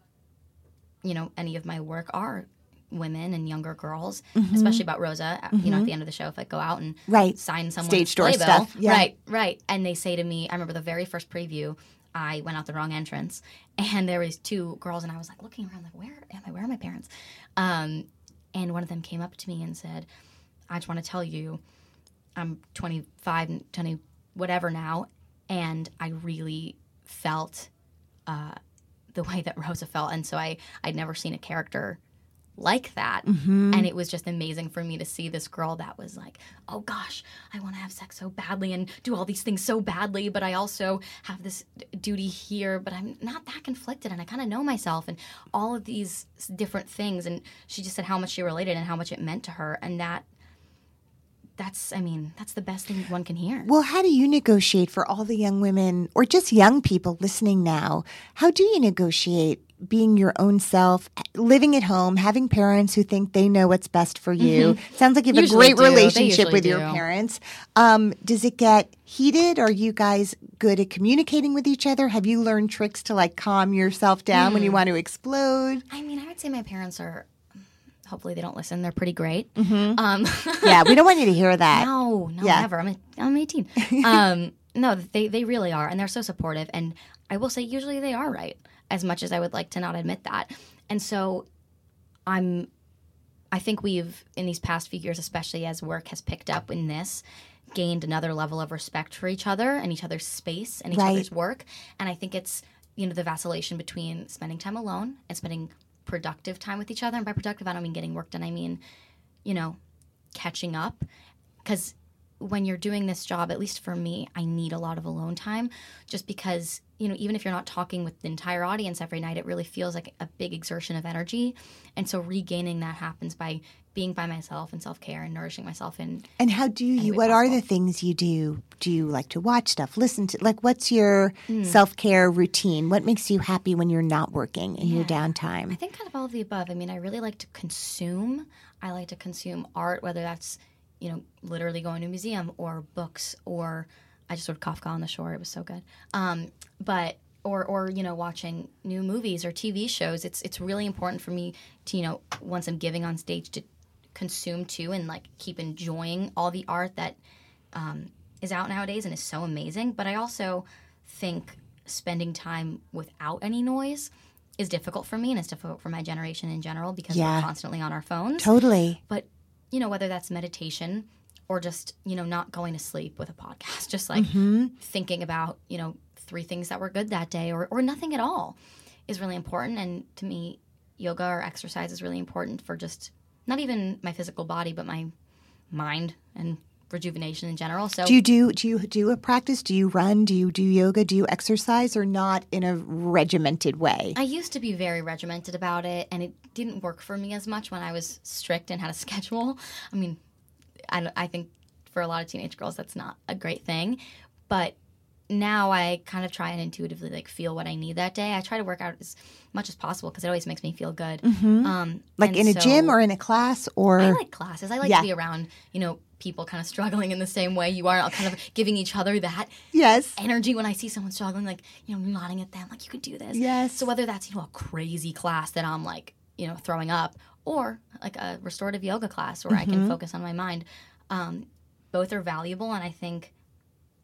you know, any of my work are women and younger girls, especially about Rosa. uh, You know, at the end of the show, if I go out and Right. sign someone's Stage door playbill, stuff. Yeah. right, right, and they say to me, I remember the very first preview. I went out the wrong entrance, and there was two girls, and I was like looking around, like, where am I? Where are my parents? Um, and one of them came up to me and said, "I just want to tell you, I'm 25, and 20, whatever now, and I really felt uh, the way that Rosa felt, and so I I'd never seen a character like that, mm-hmm. and it was just amazing for me to see this girl that was like, oh gosh, I want to have sex so badly and do all these things so badly, but I also have this d- duty here, but I'm not that conflicted, and I kind of know myself, and all of these different things, and she just said how much she related and how much it meant to her, and that. That's, I mean, that's the best thing one can hear. Well, how do you negotiate for all the young women or just young people listening now? How do you negotiate being your own self, living at home, having parents who think they know what's best for you? Sounds like you have Mm-hmm. Usually a great do. Relationship with your parents. Um, does it get heated? Are you guys good at communicating with each other? Have you learned tricks to like calm yourself down Mm. when you want to explode? I mean, I would say my parents are. Hopefully, they don't listen. They're pretty great. Um, yeah, we don't want you to hear that. no, no, Yeah. never. I'm a, I'm 18. um, no, they they really are, and they're so supportive. And I will say, usually they are right, as much as I would like to not admit that. And so, I'm. I think we've in these past few years, especially as work has picked up in this, gained another level of respect for each other and each other's space and each Right. other's work. And I think it's you know the vacillation between spending time alone and spending productive time with each other. And by productive, I don't mean getting work done. I mean, you know, catching up. Because when you're doing this job, at least for me, I need a lot of alone time just because, you know, even if you're not talking with the entire audience every night, it really feels like a big exertion of energy. And so regaining that happens by being by myself and self care and nourishing myself in And how do you? What are the things you do? Do you like to watch stuff, listen to? Like, what's your Hmm. self care routine? What makes you happy when you're not working in your downtime I think kind of all of the above. I mean, I really like to consume. I like to consume art, whether that's, you know, literally going to a museum or books or I just sort of Kafka on the shore. It was so good. Um, but or or you know, watching new movies or TV shows. It's it's really important for me to you know once I'm giving on stage to consume too and like keep enjoying all the art that um, is out nowadays and is so amazing. But I also think spending time without any noise is difficult for me and it's difficult for my generation in general because Yeah. we're constantly on our phones. Totally. But you know, whether that's meditation or just you know not going to sleep with a podcast, just like thinking about you know three things that were good that day or or nothing at all is really important. And to me, yoga or exercise is really important for just not even my physical body, but my mind and rejuvenation in general. So Do you do do you do a practice? Do you run? Do you do yoga? Do you exercise or not in a regimented way? I used to be very regimented about it, and it didn't work for me as much when I was strict and had a schedule. I mean, I, I think for a lot of teenage girls, that's not a great thing. But now I kind of try and intuitively like feel what I need that day. I try to work out as much as possible because it always makes me feel good. Um, Mm-hmm. like and in a so- gym or in a class or I like classes. I like Yeah. to be around, you know, people kind of struggling in the same way you are, kind of giving each other that yes. energy when I see someone struggling, like, you know, nodding at them, like, you could do this. Yes. So whether that's, you know, a crazy class that I'm like you know, throwing up, or like a restorative yoga class where I can focus on my mind. Um, both are valuable, and I think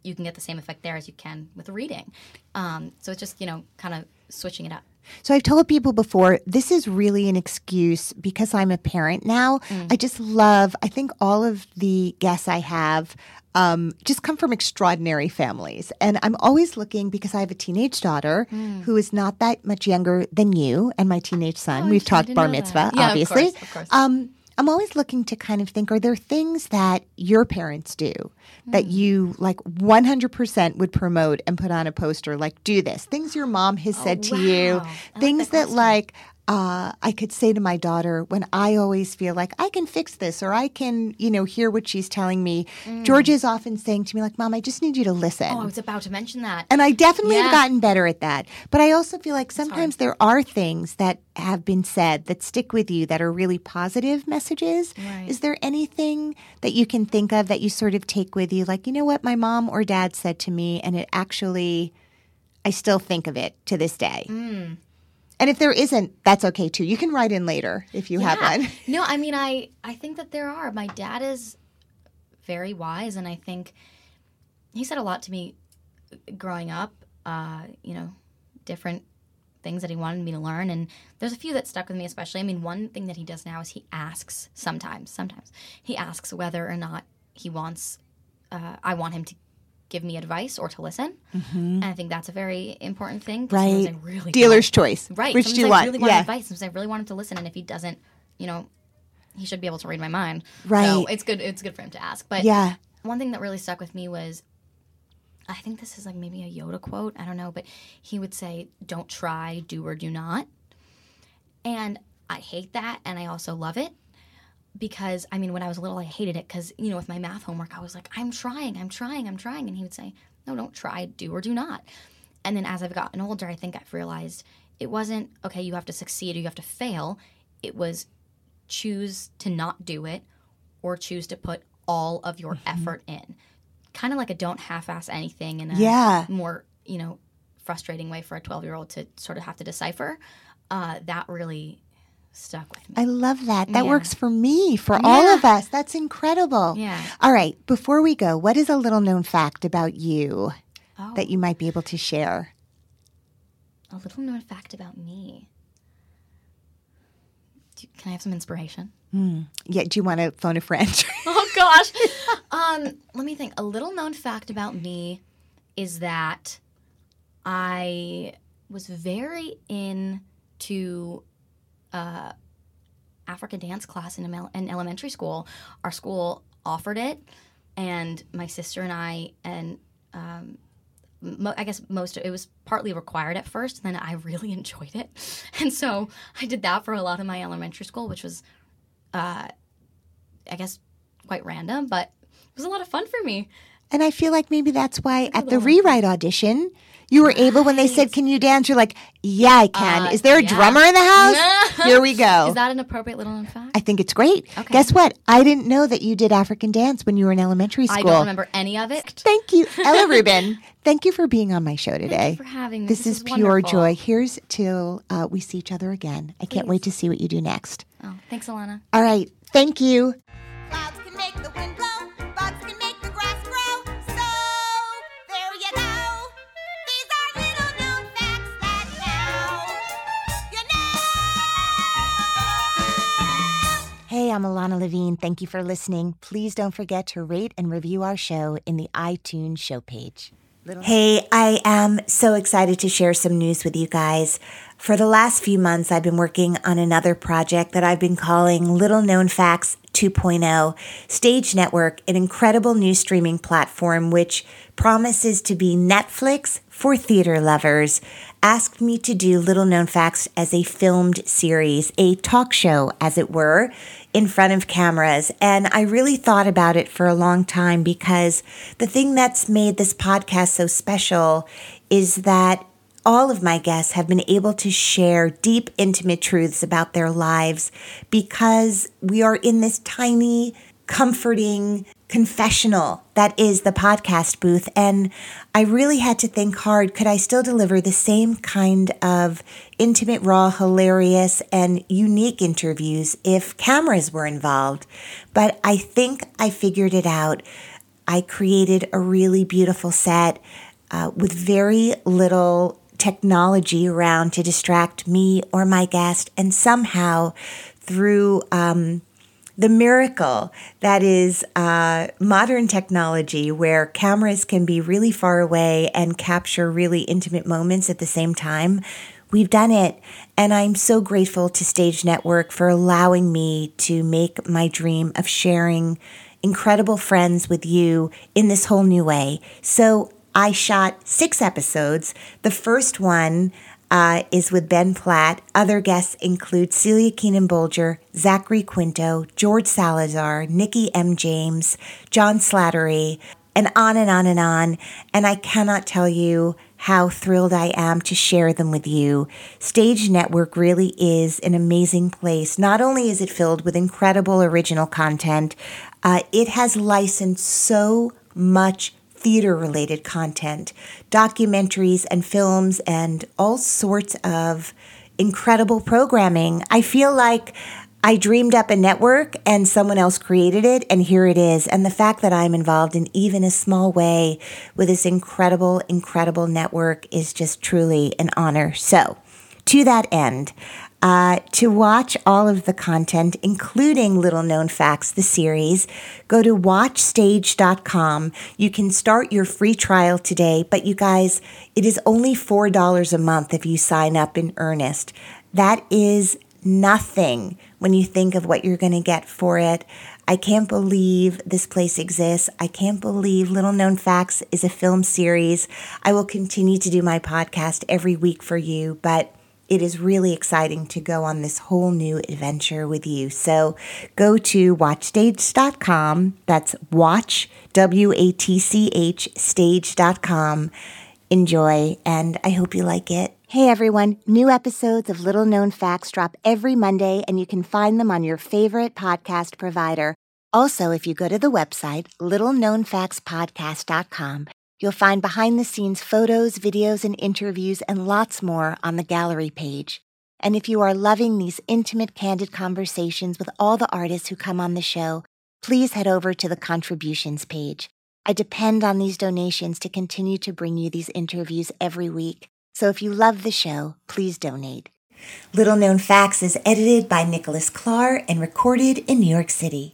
you can get the same effect there as you can with reading. Um, so it's just you know kind of switching it up. So I've told people before, this is really an excuse because I'm a parent now. I just love, I think all of the guests I have um, just come from extraordinary families. And I'm always looking because I have a teenage daughter who is not that much younger than you and my teenage son. Oh, We've talked bar mitzvah, Yeah, of obviously. course, of course. Um, I'm always looking to kind of think are there things that your parents do that hmm. you like 100% would promote and put on a poster like do this? Things your mom has oh, said to you wow. I like things that that like uh, I could say to my daughter when I always feel like I can fix this or I can, you know, hear what she's telling me. Georgia is often saying to me, like, Mom, I just need you to listen. Oh, I was about to mention that. And I definitely have gotten better at that. But I also feel like sometimes there are things that have been said that stick with you that are really positive messages. Right. Is there anything that you can think of that you sort of take with you? Like, you know what my mom or dad said to me, and it actually, I still think of it to this day. Mm. And if there isn't, that's okay too. You can write in later if you have Yeah. one. no, I mean, I I think that there are. My dad is very wise, and I think he said a lot to me growing up. Uh, you know, different things that he wanted me to learn, and there's a few that stuck with me, especially. I mean, one thing that he does now is he asks sometimes, sometimes he asks whether or not he wants, uh, I want him to give me advice or to listen, mm-hmm. and I think that's a very important thing. Right. I really Dealer's don't. choice. Right. Which do you I want? really want Yeah. advice. Sometimes I really want him to listen, and if he doesn't, you know, he should be able to read my mind. Right. So it's good. It's good for him to ask. But Yeah. one thing that really stuck with me was, I think this is like maybe a Yoda quote. I don't know, but he would say, "Don't try, do or do not." And I hate that, and I also love it because I mean, when I was little, I hated it because you know, with my math homework, I was like, "I'm trying, I'm trying, I'm trying," and he would say, "No, don't try, do or do not." And then as I've gotten older, I think I've realized it wasn't okay. You have to succeed or you have to fail. It was choose to not do it or choose to put all of your effort in. Kind of like a don't half-ass anything in a Yeah. more you know frustrating way for a 12-year-old to sort of have to decipher. Uh, that really stuck with me. I love that. That Yeah. works for me, for all of us. That's incredible. Yeah. All right. Before we go, what is a little known fact about you Oh. that you might be able to share? A little known fact about me. Do, can I have some inspiration? Yeah. Do you want to phone a friend? Oh gosh. um, let me think. A little known fact about me is that I was very into uh, African dance class in, in elementary school. Our school offered it, and my sister and I and um, mo- I guess most it was partly required at first, and then I really enjoyed it, and so I did that for a lot of my elementary school, which was, uh, I guess, quite random, but it was a lot of fun for me. and I feel like maybe that's why at the rewrite audition, you were able when they said, "Can you dance?" You're like, "Yeah, I can." Uh, is there a yeah. drummer in the house? Here we go. Is that an appropriate little known fact? I think it's great. Okay. Guess what? I didn't know that you did African dance when you were in elementary school. I don't remember any of it. Thank you, Ella Rubin. Thank you for being on my show today. for having me. This, This is, is pure wonderful. joy. Here's till uh, we see each other again. I can't wait to see what you do next. Oh, thanks, Ilana. All right. Thank you. Hey, I'm Ilana Levine. Thank you for listening. Please don't forget to rate and review our show in the iTunes show page. Hey, I am so excited to share some news with you guys. For the last few months, I've been working on another project that I've been calling Little Known Facts 2.0 Stage Network, an incredible new streaming platform which promises to be Netflix for theater lovers. Asked me to do Little Known Facts as a filmed series, a talk show, as it were, in front of cameras. And I really thought about it for a long time because the thing that's made this podcast so special is that all of my guests have been able to share deep, intimate truths about their lives because we are in this tiny, comforting confessional that is the podcast booth. And I really had to think hard could I still deliver the same kind of intimate, raw, hilarious, and unique interviews if cameras were involved? But I think I figured it out. I created a really beautiful set uh, with very little technology around to distract me or my guest, and somehow through um, the miracle that is uh, modern technology where cameras can be really far away and capture really intimate moments at the same time. We've done it. And I'm so grateful to Stage Network for allowing me to make my dream of sharing incredible friends with you in this whole new way. So I shot six episodes. The first one uh, is with Ben Platt. Other guests include Celia Keenan Bolger, Zachary Quinto, George Salazar, Nikki M. James, John Slattery, and on and on and on. And I cannot tell you how thrilled I am to share them with you. Stage Network really is an amazing place. Not only is it filled with incredible original content, uh, it has licensed so much theater related content, documentaries and films, and all sorts of incredible programming. I feel like I dreamed up a network and someone else created it, and here it is. And the fact that I'm involved in even a small way with this incredible, incredible network is just truly an honor. So, to that end, uh, to watch all of the content, including Little Known Facts, the series, go to watchstage.com. You can start your free trial today, but you guys, it is only $4 a month if you sign up in earnest. That is nothing when you think of what you're going to get for it. I can't believe this place exists. I can't believe Little Known Facts is a film series. I will continue to do my podcast every week for you, but it is really exciting to go on this whole new adventure with you. So go to watchstage.com. That's watch, W A T C H, stage.com. Enjoy, and I hope you like it. Hey everyone, new episodes of Little Known Facts drop every Monday, and you can find them on your favorite podcast provider. Also, if you go to the website, littleknownfactspodcast.com, You'll find behind the scenes photos, videos, and interviews, and lots more on the gallery page. And if you are loving these intimate, candid conversations with all the artists who come on the show, please head over to the contributions page. I depend on these donations to continue to bring you these interviews every week. So if you love the show, please donate. Little Known Facts is edited by Nicholas Clark and recorded in New York City.